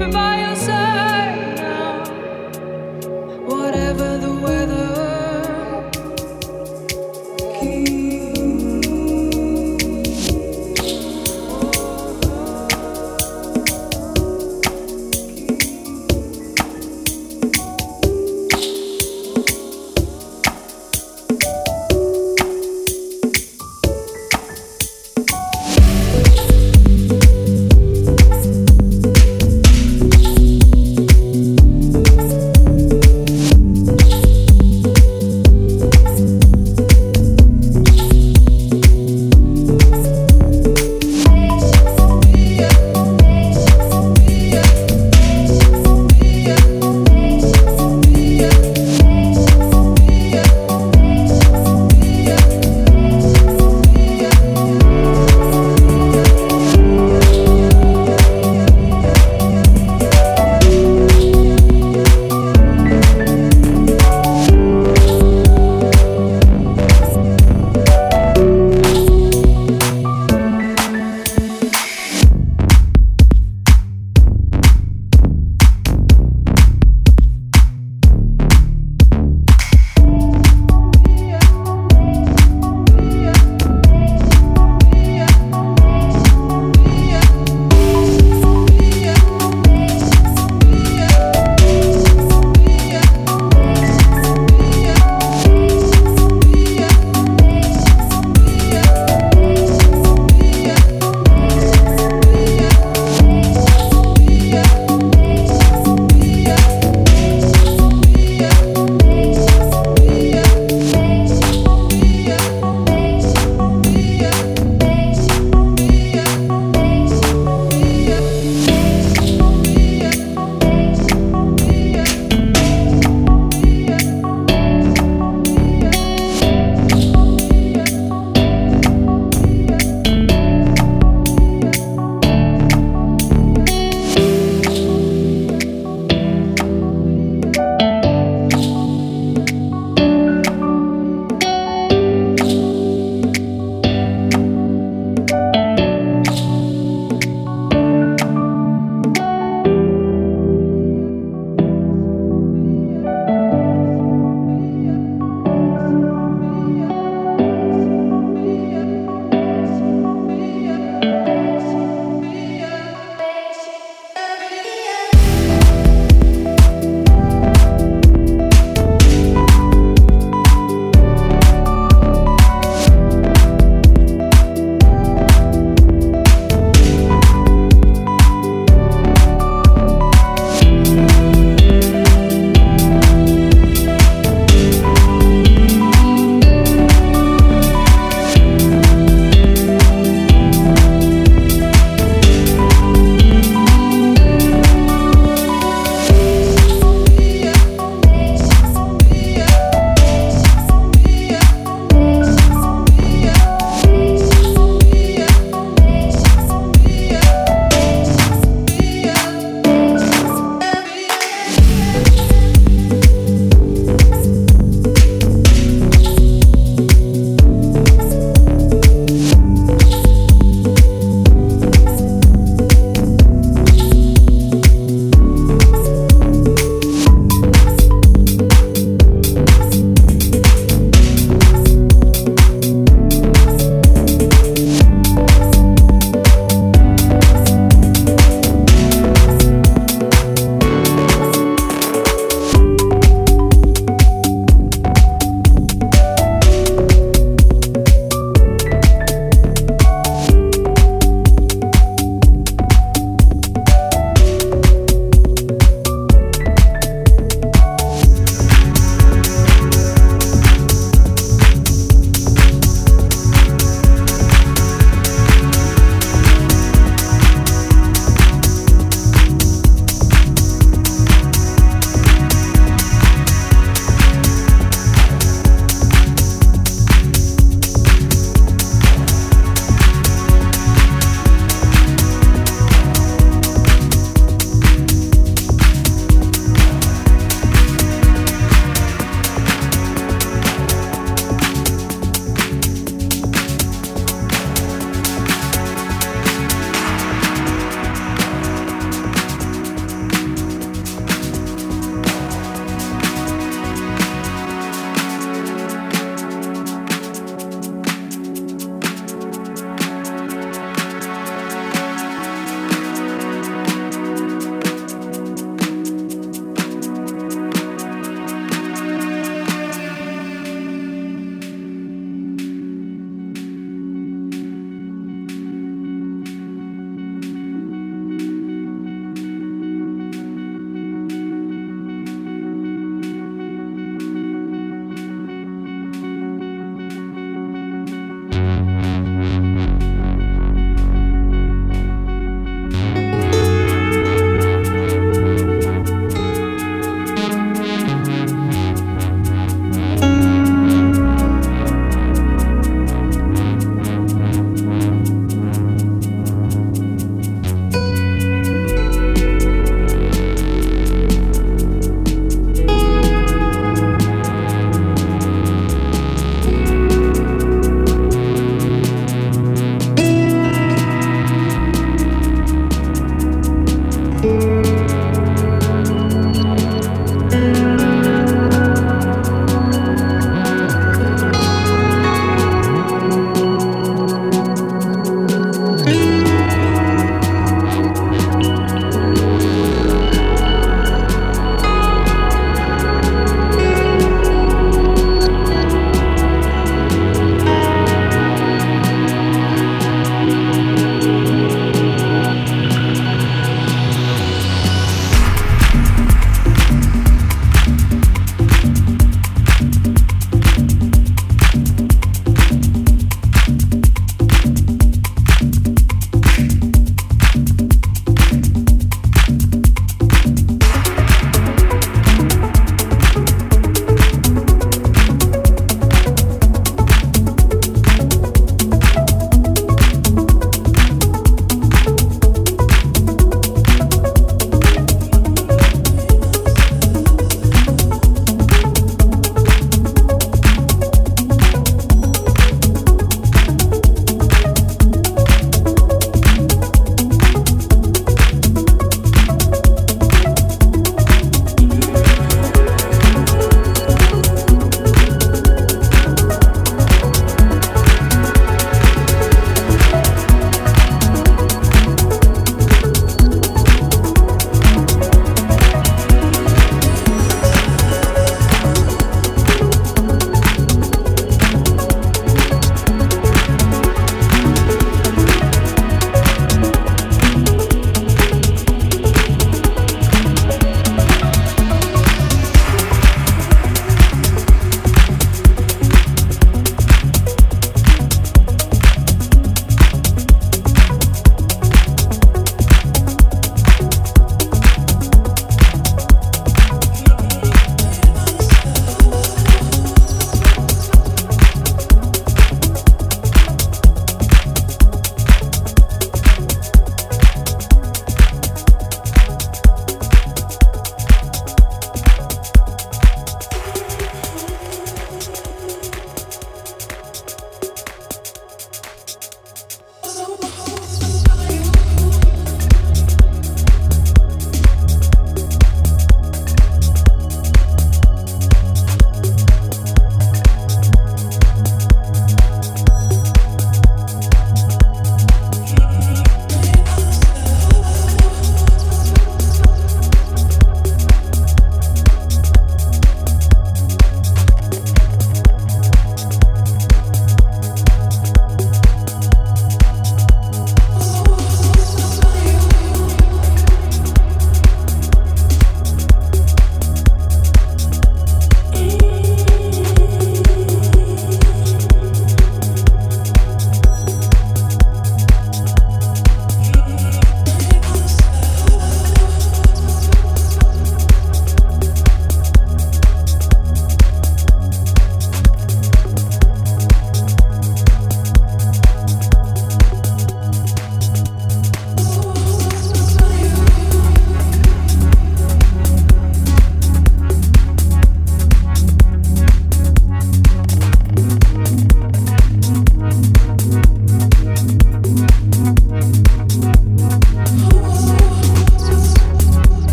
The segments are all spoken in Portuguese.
Keep in mind.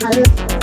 Valeu.